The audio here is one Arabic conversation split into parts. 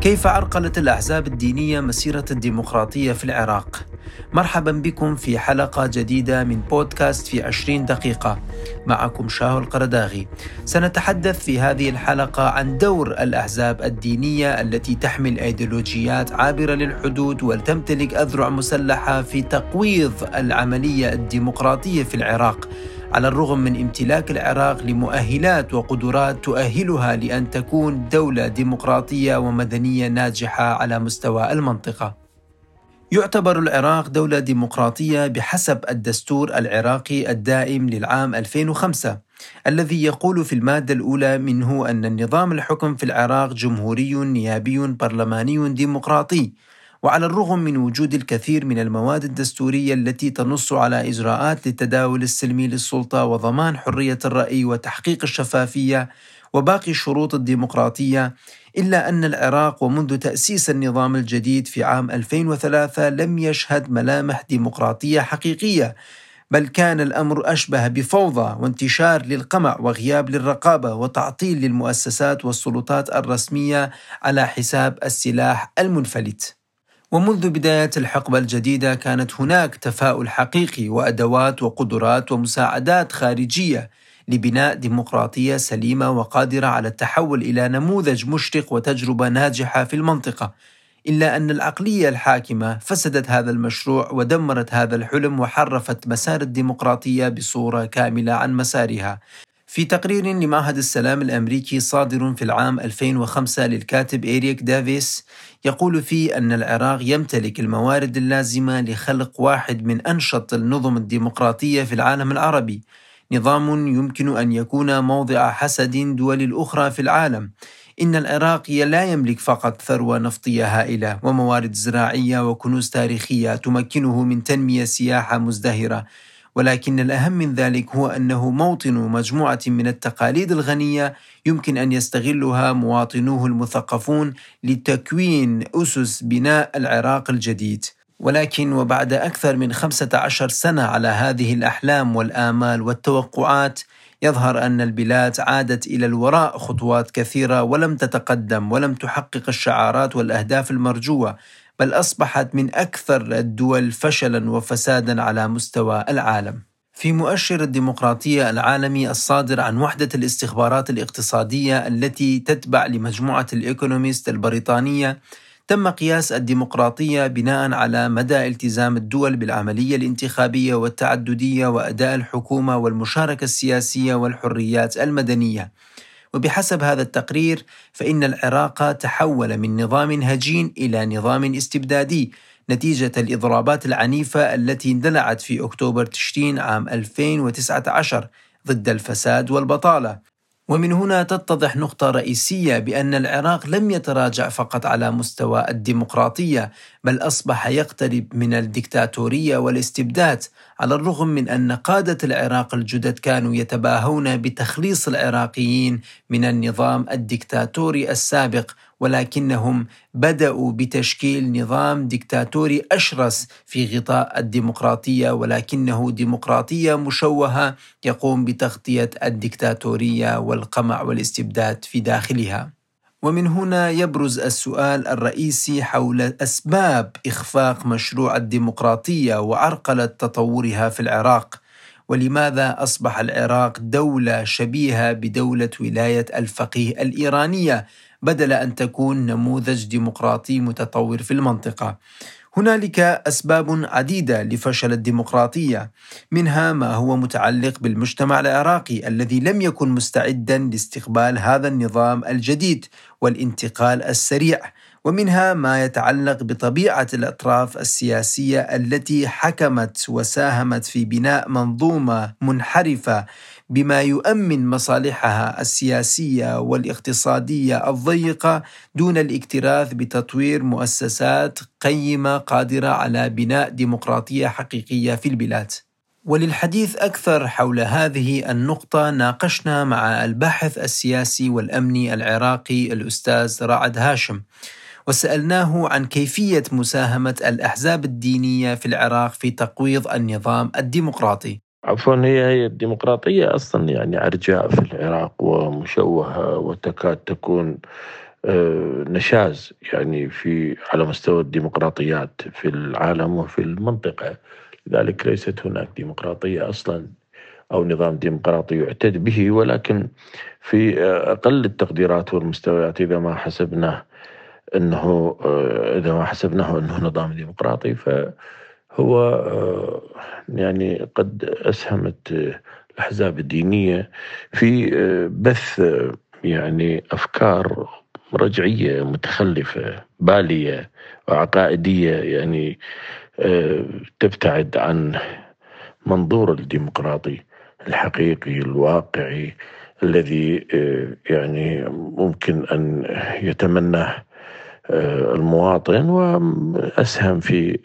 كيف عرقلت الأحزاب الدينية مسيرة الديمقراطية في العراق؟ مرحبا بكم في حلقة جديدة من بودكاست في 20 دقيقة. معكم شاهو القرداغي. سنتحدث في هذه الحلقة عن دور الأحزاب الدينية التي تحمل أيديولوجيات عابرة للحدود وتمتلك أذرع مسلحة في تقويض العملية الديمقراطية في العراق. على الرغم من امتلاك العراق لمؤهلات وقدرات تؤهلها لأن تكون دولة ديمقراطية ومدنية ناجحة على مستوى المنطقة. يعتبر العراق دولة ديمقراطية بحسب الدستور العراقي الدائم للعام 2005 الذي يقول في المادة الأولى منه أن النظام الحكم في العراق جمهوري نيابي برلماني ديمقراطي وعلى الرغم من وجود الكثير من المواد الدستورية التي تنص على إجراءات للتداول السلمي للسلطة وضمان حرية الرأي وتحقيق الشفافية وباقي الشروط الديمقراطية إلا أن العراق ومنذ تأسيس النظام الجديد في عام 2003 لم يشهد ملامح ديمقراطية حقيقية بل كان الأمر أشبه بفوضى وانتشار للقمع وغياب للرقابة وتعطيل للمؤسسات والسلطات الرسمية على حساب السلاح المنفلت. ومنذ بداية الحقبة الجديدة كانت هناك تفاؤل حقيقي وأدوات وقدرات ومساعدات خارجية لبناء ديمقراطية سليمة وقادرة على التحول إلى نموذج مشرق وتجربة ناجحة في المنطقة. إلا أن العقلية الحاكمة فسدت هذا المشروع ودمرت هذا الحلم وحرفت مسار الديمقراطية بصورة كاملة عن مسارها. في تقرير لمعهد السلام الأمريكي صادر في العام 2005 للكاتب إيريك دافيس يقول فيه أن العراق يمتلك الموارد اللازمة لخلق واحد من أنشط النظم الديمقراطية في العالم العربي. نظام يمكن أن يكون موضع حسد دول الأخرى في العالم. إن العراق لا يملك فقط ثروة نفطية هائلة وموارد زراعية وكنوز تاريخية تمكنه من تنمية سياحة مزدهرة. ولكن الأهم من ذلك هو أنه موطن مجموعة من التقاليد الغنية يمكن أن يستغلها مواطنوه المثقفون لتكوين أسس بناء العراق الجديد. ولكن وبعد أكثر من خمسة عشر سنة على هذه الأحلام والآمال والتوقعات يظهر أن البلاد عادت إلى الوراء خطوات كثيرة ولم تتقدم ولم تحقق الشعارات والأهداف المرجوة بل أصبحت من أكثر الدول فشلا وفسادا على مستوى العالم. في مؤشر الديمقراطية العالمي الصادر عن وحدة الاستخبارات الاقتصادية التي تتبع لمجموعة الإيكونوميست البريطانية تم قياس الديمقراطية بناء على مدى التزام الدول بالعملية الانتخابية والتعددية وأداء الحكومة والمشاركة السياسية والحريات المدنية. وبحسب هذا التقرير فإن العراق تحول من نظام هجين إلى نظام استبدادي نتيجة الإضرابات العنيفة التي اندلعت في أكتوبر تشرين عام 2019 ضد الفساد والبطالة ومن هنا تتضح نقطة رئيسية بأن العراق لم يتراجع فقط على مستوى الديمقراطية بل أصبح يقترب من الدكتاتورية والاستبداد على الرغم من أن قادة العراق الجدد كانوا يتباهون بتخليص العراقيين من النظام الدكتاتوري السابق ولكنهم بدأوا بتشكيل نظام ديكتاتوري أشرس في غطاء الديمقراطية ولكنه ديمقراطية مشوهة يقوم بتغطية الديكتاتورية والقمع والاستبداد في داخلها. ومن هنا يبرز السؤال الرئيسي حول أسباب إخفاق مشروع الديمقراطية وعرقلة تطورها في العراق ولماذا أصبح العراق دولة شبيهة بدولة ولاية الفقيه الإيرانية بدل أن تكون نموذج ديمقراطي متطور في المنطقة. هنالك أسباب عديدة لفشل الديمقراطية منها ما هو متعلق بالمجتمع العراقي الذي لم يكن مستعدا لاستقبال هذا النظام الجديد والانتقال السريع ومنها ما يتعلق بطبيعة الأطراف السياسية التي حكمت وساهمت في بناء منظومة منحرفة بما يؤمن مصالحها السياسية والاقتصادية الضيقة دون الاكتراث بتطوير مؤسسات قيمة قادرة على بناء ديمقراطية حقيقية في البلاد. وللحديث أكثر حول هذه النقطة ناقشنا مع الباحث السياسي والامني العراقي الأستاذ رعد هاشم. وسألناه عن كيفية مساهمة الأحزاب الدينية في العراق في تقويض النظام الديمقراطي. عفوا هي هي الديمقراطية أصلا يعني أرجاء في العراق ومشوهة وتكاد تكون نشاز يعني في على مستوى الديمقراطيات في العالم وفي المنطقة. لذلك ليست هناك ديمقراطية أصلا أو نظام ديمقراطي يعتد به ولكن في أقل التقديرات والمستويات إذا ما حسبناه أنه إذا ما حسبناه أنه نظام ديمقراطي فهو يعني قد أسهمت الأحزاب الدينية في بث يعني أفكار رجعية متخلفة بالية وعقائدية يعني تبتعد عن منظور الديمقراطي الحقيقي الواقعي الذي يعني ممكن أن يتمناه المواطن وأسهم في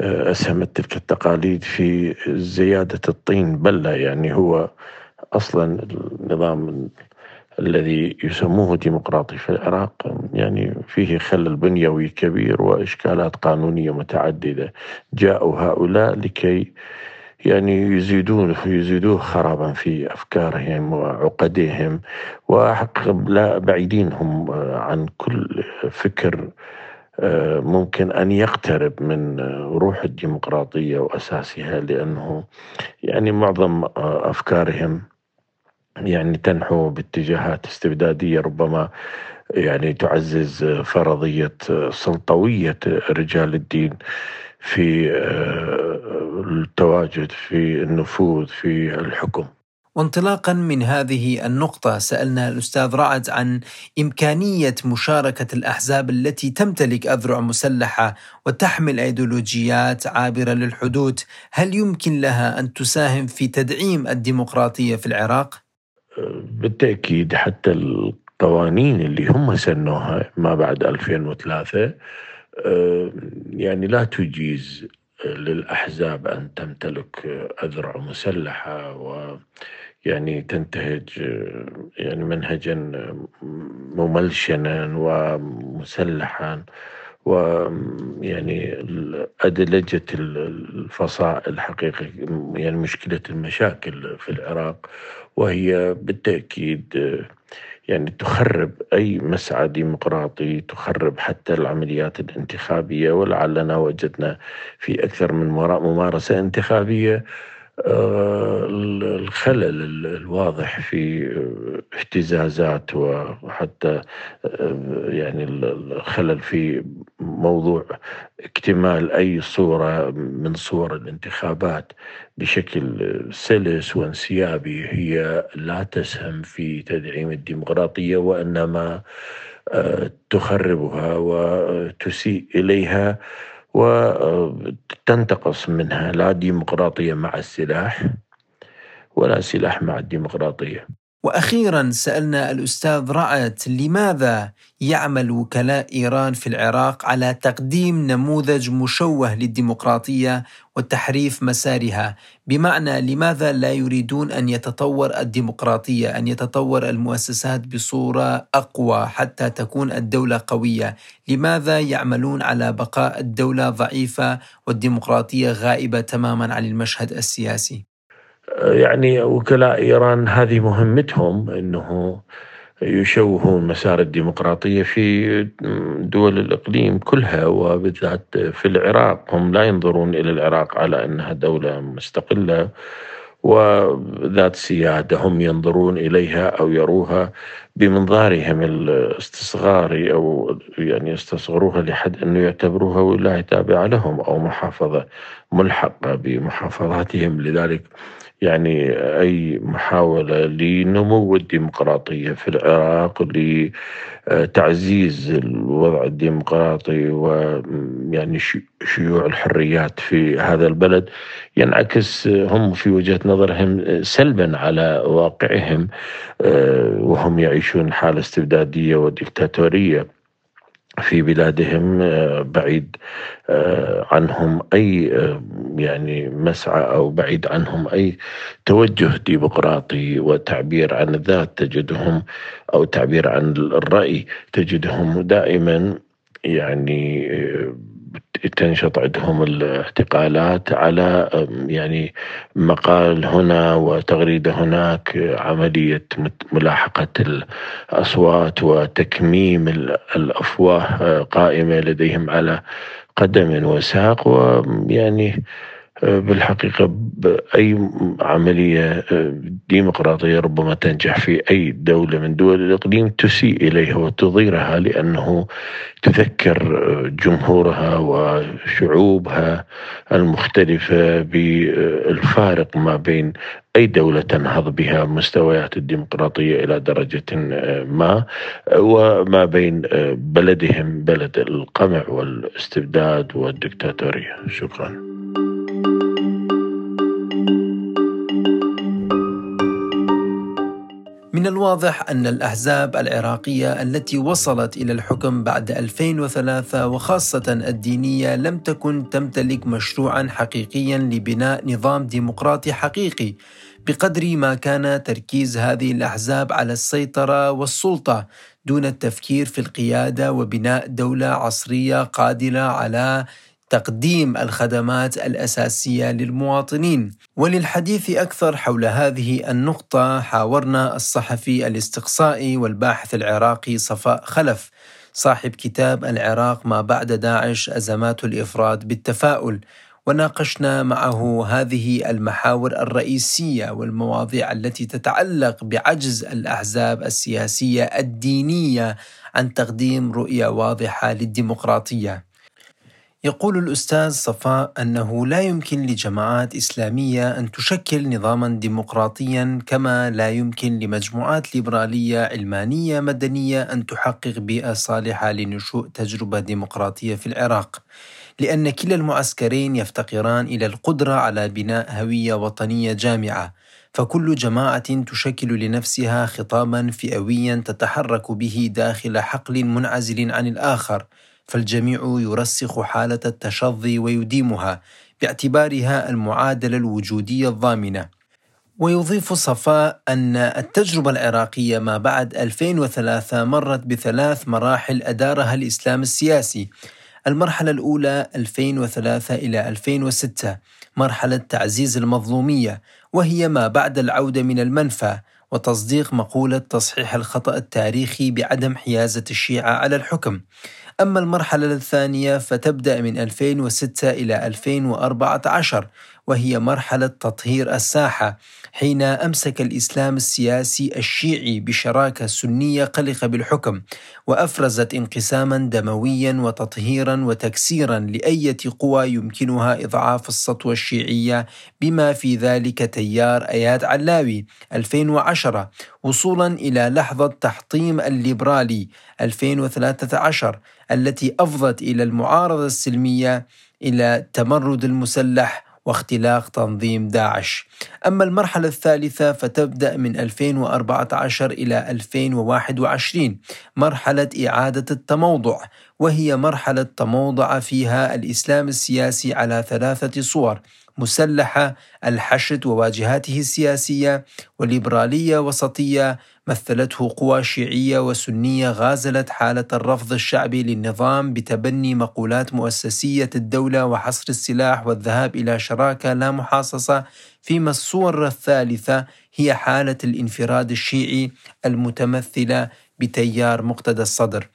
اسهمت تلك التقاليد في زيادة الطين بله يعني هو أصلا النظام الذي يسموه ديمقراطي في العراق يعني فيه خلل بنيوي كبير وإشكالات قانونية متعددة جاءوا هؤلاء لكي يعني يزيدون يزيدوه خرابا في أفكارهم وعقدهم وحق لا بعيدين هم عن كل فكر ممكن أن يقترب من روح الديمقراطية وأساسها لأنه يعني معظم أفكارهم يعني تنحو باتجاهات استبدادية ربما يعني تعزز فرضية سلطوية رجال الدين في التواجد في النفوذ في الحكم. وانطلاقا من هذه النقطة سألنا الأستاذ رعد عن إمكانية مشاركة الأحزاب التي تمتلك أذرع مسلحة وتحمل أيديولوجيات عابرة للحدود هل يمكن لها أن تساهم في تدعيم الديمقراطية في العراق؟ بالتأكيد حتى القوانين اللي هم سنوها ما بعد 2003 يعني لا تجيز للأحزاب أن تمتلك أذرع مسلحة ويعني تنتهج يعني منهجا مملشنا ومسلحا ويعني أدلجة الفصائل حقيقة يعني مشكلة المشاكل في العراق وهي بالتأكيد يعني تخرب أي مسعى ديمقراطي تخرب حتى العمليات الانتخابية ولعلنا وجدنا في أكثر من ممارسة انتخابية. الخلل الواضح في اهتزازات وحتى آه، يعني الخلل في موضوع اكتمال أي صورة من صور الانتخابات بشكل سلس وانسيابي هي لا تسهم في تدعيم الديمقراطية وإنما آه، تخربها وتسيء إليها. وتنتقص منها. لا ديمقراطية مع السلاح ولا سلاح مع الديمقراطية. وأخيرا سألنا الأستاذ رعت لماذا يعمل وكلاء إيران في العراق على تقديم نموذج مشوه للديمقراطية وتحريف مسارها بمعنى لماذا لا يريدون أن يتطور الديمقراطية أن يتطور المؤسسات بصورة أقوى حتى تكون الدولة قوية؟ لماذا يعملون على بقاء الدولة ضعيفة والديمقراطية غائبة تماما عن المشهد السياسي؟ يعني وكلاء إيران هذه مهمتهم إنه يشوهون مسار الديمقراطية في دول الإقليم كلها وبالذات في العراق. هم لا ينظرون إلى العراق على أنها دولة مستقلة وذات سيادة. هم ينظرون إليها أو يروها بمنظارهم الاستصغاري أو يعني يستصغروها لحد أنه يعتبروها ولاية تابعة لهم أو محافظة ملحقة بمحافظاتهم. لذلك يعني أي محاولة لنمو الديمقراطية في العراق لتعزيز الوضع الديمقراطي ويعني شيوع الحريات في هذا البلد ينعكس هم في وجهة نظرهم سلبا على واقعهم وهم يعيشون حالة استبدادية وديكتاتورية. في بلادهم آه، بعيد آه، عنهم أي آه، يعني مسعى أو بعيد عنهم أي توجه ديمقراطي وتعبير عن الذات تجدهم أو تعبير عن الرأي تجدهم دائما يعني تنشط عندهم الاعتقالات على يعني مقال هنا وتغريدة هناك عملية ملاحقة الأصوات وتكميم الأفواه قائمة لديهم على قدم وساق ويعني بالحقيقة بأي عملية ديمقراطية ربما تنجح في أي دولة من دول الإقليم تسيء إليها وتضيرها لأنه تذكر جمهورها وشعوبها المختلفة بالفارق ما بين أي دولة تنهض بها مستويات الديمقراطية إلى درجة ما وما بين بلدهم بلد القمع والاستبداد والدكتاتورية. شكرا. من الواضح أن الأحزاب العراقية التي وصلت إلى الحكم بعد 2003 وخاصة الدينية لم تكن تمتلك مشروعا حقيقيا لبناء نظام ديمقراطي حقيقي بقدر ما كان تركيز هذه الأحزاب على السيطرة والسلطة دون التفكير في القيادة وبناء دولة عصرية قادرة على تقديم الخدمات الأساسية للمواطنين. وللحديث أكثر حول هذه النقطة حاورنا الصحفي الاستقصائي والباحث العراقي صفاء خلف صاحب كتاب العراق ما بعد داعش أزمات الإفراد بالتفاؤل. وناقشنا معه هذه المحاور الرئيسية والمواضيع التي تتعلق بعجز الأحزاب السياسية الدينية عن تقديم رؤية واضحة للديمقراطية. يقول الأستاذ صفاء أنه لا يمكن لجماعات إسلامية أن تشكل نظاما ديمقراطيا كما لا يمكن لمجموعات ليبرالية علمانية مدنية أن تحقق بيئة صالحة لنشوء تجربة ديمقراطية في العراق لأن كلا المعسكرين يفتقران إلى القدرة على بناء هوية وطنية جامعة فكل جماعة تشكل لنفسها خطابا فئويا تتحرك به داخل حقل منعزل عن الآخر. فالجميع يرسخ حالة التشظي ويديمها باعتبارها المعادلة الوجودية الضامنة. ويضيف صفاء أن التجربة العراقية ما بعد 2003 مرت بثلاث مراحل أدارها الإسلام السياسي. المرحلة الأولى 2003 إلى 2006 مرحلة تعزيز المظلومية وهي ما بعد العودة من المنفى وتصديق مقولة تصحيح الخطأ التاريخي بعدم حيازة الشيعة على الحكم. أما المرحلة الثانية فتبدأ من 2006 إلى 2014 وهي مرحلة تطهير الساحة حين أمسك الإسلام السياسي الشيعي بشراكة سنية قلقة بالحكم وأفرزت انقساما دمويا وتطهيرا وتكسيرا لأية قوى يمكنها إضعاف السطوة الشيعية بما في ذلك تيار أياد علاوي 2010 وصولا إلى لحظة تحطيم الليبرالي 2013 التي أفضت إلى المعارضة السلمية إلى التمرد المسلح واختلاق تنظيم داعش. أما المرحلة الثالثة فتبدأ من 2014 إلى 2021 مرحلة إعادة التموضع وهي مرحلة تموضع فيها الإسلام السياسي على ثلاثة صور. مسلحة الحشد وواجهاته السياسية وليبرالية وسطية مثلته قوى شيعية وسنية غازلت حالة الرفض الشعبي للنظام بتبني مقولات مؤسسية الدولة وحصر السلاح والذهاب إلى شراكة لا محاصصة فيما الصور الثالثة هي حالة الانفراد الشيعي المتمثلة بتيار مقتدى الصدر.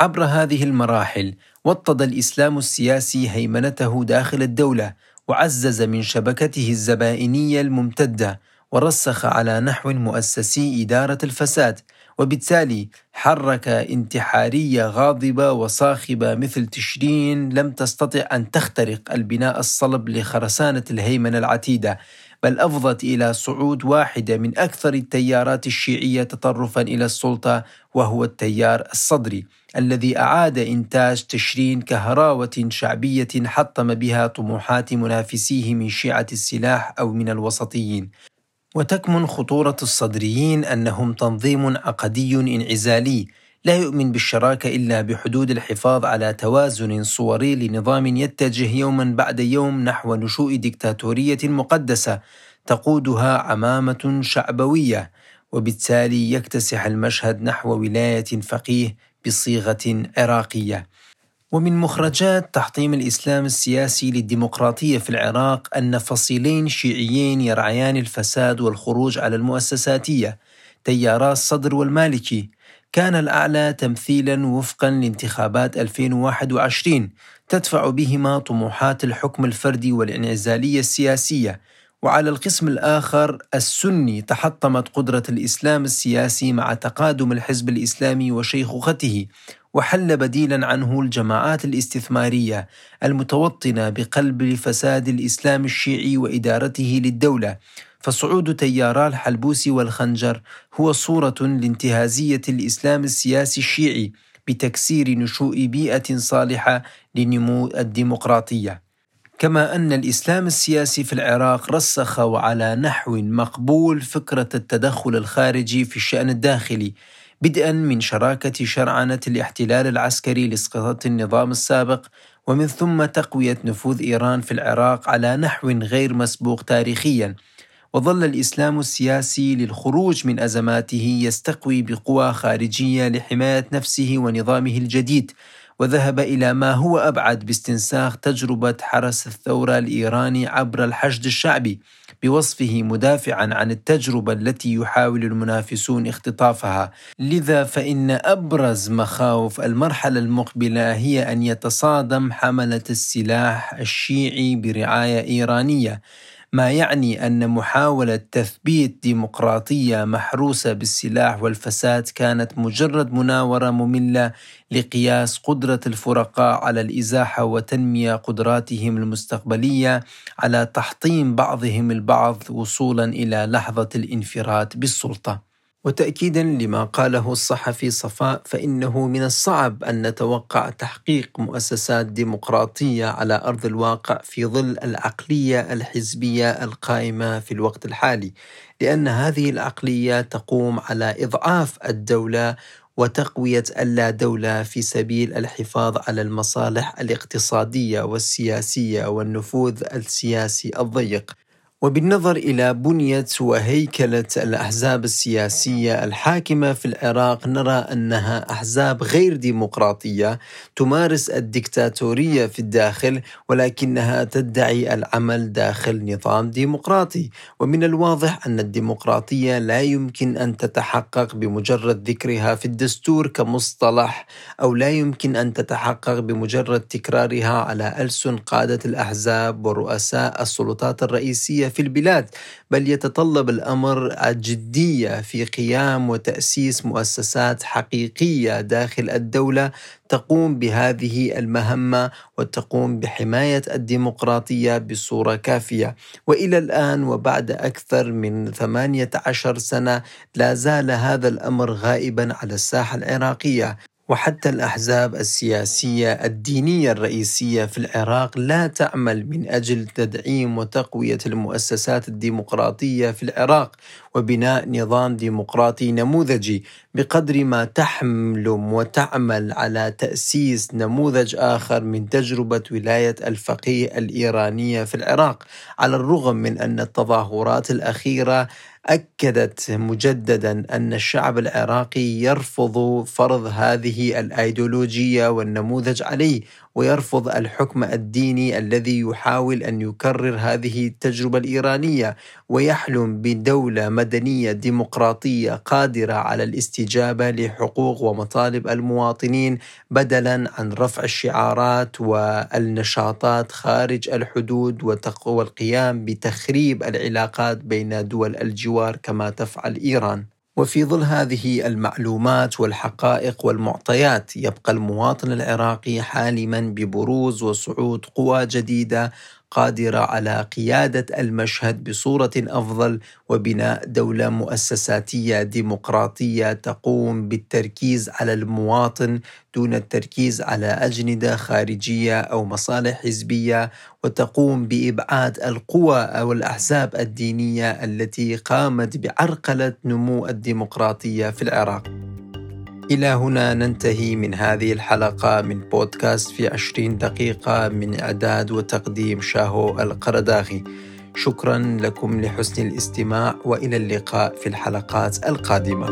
عبر هذه المراحل وطد الإسلام السياسي هيمنته داخل الدولة وعزز من شبكته الزبائنية الممتدة ورسخ على نحو مؤسسي إدارة الفساد وبالتالي حرك انتحارية غاضبة وصاخبة مثل تشرين لم تستطع أن تخترق البناء الصلب لخرسانة الهيمنة العتيدة. بل أفضت إلى صعود واحدة من أكثر التيارات الشيعية تطرفا إلى السلطة وهو التيار الصدري الذي أعاد إنتاج تشرين كهراوة شعبية حطم بها طموحات منافسيه من شيعة السلاح أو من الوسطيين. وتكمن خطورة الصدريين أنهم تنظيم عقدي انعزالي لا يؤمن بالشراكة إلا بحدود الحفاظ على توازن صوري لنظام يتجه يوما بعد يوم نحو نشوء ديكتاتورية مقدسة تقودها عمامة شعبوية وبالتالي يكتسح المشهد نحو ولاية فقيه بصيغة عراقية. ومن مخرجات تحطيم الإسلام السياسي للديمقراطية في العراق أن فصيلين شيعيين يرعيان الفساد والخروج على المؤسساتية تيارا الصدر والمالكي كان الأعلى تمثيلا وفقا لانتخابات 2021 تدفع بهما طموحات الحكم الفردي والانعزالية السياسية. وعلى القسم الآخر السني تحطمت قدرة الإسلام السياسي مع تقادم الحزب الإسلامي وشيخوخته وحل بديلا عنه الجماعات الاستثمارية المتوطنة بقلب فساد الإسلام الشيعي وإدارته للدولة. فصعود تيارا الحلبوسي والخنجر هو صورة لانتهازية الإسلام السياسي الشيعي بتكسير نشوء بيئة صالحة لنمو الديمقراطية. كما أن الإسلام السياسي في العراق رسخ وعلى نحو مقبول فكرة التدخل الخارجي في الشأن الداخلي بدءا من شراكة شرعنة الاحتلال العسكري لإسقاط النظام السابق ومن ثم تقوية نفوذ إيران في العراق على نحو غير مسبوق تاريخيا. وظل الإسلام السياسي للخروج من أزماته يستقوي بقوى خارجية لحماية نفسه ونظامه الجديد وذهب إلى ما هو أبعد باستنساخ تجربة حرس الثورة الإيراني عبر الحشد الشعبي بوصفه مدافعا عن التجربة التي يحاول المنافسون اختطافها. لذا فإن أبرز مخاوف المرحلة المقبلة هي أن يتصادم حملة السلاح الشيعي برعاية إيرانية. ما يعني أن محاولة تثبيت ديمقراطية محروسة بالسلاح والفساد كانت مجرد مناورة مملة لقياس قدرة الفرقاء على الإزاحة وتنمية قدراتهم المستقبلية على تحطيم بعضهم البعض وصولا إلى لحظة الانفراد بالسلطة. وتأكيدا لما قاله الصحفي صفاء فإنه من الصعب أن نتوقع تحقيق مؤسسات ديمقراطية على أرض الواقع في ظل العقلية الحزبية القائمة في الوقت الحالي لأن هذه العقلية تقوم على إضعاف الدولة وتقوية اللا دولة في سبيل الحفاظ على المصالح الاقتصادية والسياسية والنفوذ السياسي الضيق. وبالنظر إلى بنية وهيكلة الأحزاب السياسية الحاكمة في العراق نرى أنها أحزاب غير ديمقراطية تمارس الدكتاتورية في الداخل ولكنها تدعي العمل داخل نظام ديمقراطي. ومن الواضح أن الديمقراطية لا يمكن أن تتحقق بمجرد ذكرها في الدستور كمصطلح أو لا يمكن أن تتحقق بمجرد تكرارها على ألسن قادة الأحزاب ورؤساء السلطات الرئيسية في البلاد بل يتطلب الأمر الجدية في قيام وتأسيس مؤسسات حقيقية داخل الدولة تقوم بهذه المهمة وتقوم بحماية الديمقراطية بصورة كافية. وإلى الآن وبعد أكثر من 18 سنة لا زال هذا الأمر غائبا على الساحة العراقية. وحتى الأحزاب السياسية الدينية الرئيسية في العراق لا تعمل من أجل تدعيم وتقوية المؤسسات الديمقراطية في العراق وبناء نظام ديمقراطي نموذجي بقدر ما تحملم وتعمل على تأسيس نموذج آخر من تجربة ولاية الفقيه الإيرانية في العراق على الرغم من أن التظاهرات الأخيرة أكدت مجددا أن الشعب العراقي يرفض فرض هذه الأيديولوجية والنموذج عليه ويرفض الحكم الديني الذي يحاول أن يكرر هذه التجربة الإيرانية ويحلم بدولة مدنية ديمقراطية قادرة على الاستجابة لحقوق ومطالب المواطنين بدلا عن رفع الشعارات والنشاطات خارج الحدود والقيام بتخريب العلاقات بين دول الجوار كما تفعل إيران. وفي ظل هذه المعلومات والحقائق والمعطيات يبقى المواطن العراقي حالما ببروز وصعود قوى جديدة قادرة على قيادة المشهد بصورة أفضل وبناء دولة مؤسساتية ديمقراطية تقوم بالتركيز على المواطن دون التركيز على أجندة خارجية أو مصالح حزبية وتقوم بإبعاد القوى أو الأحزاب الدينية التي قامت بعرقلة نمو الديمقراطية في العراق. إلى هنا ننتهي من هذه الحلقة من بودكاست في عشرين دقيقة من إعداد وتقديم شاهو القرداغي. شكرا لكم لحسن الاستماع وإلى اللقاء في الحلقات القادمة.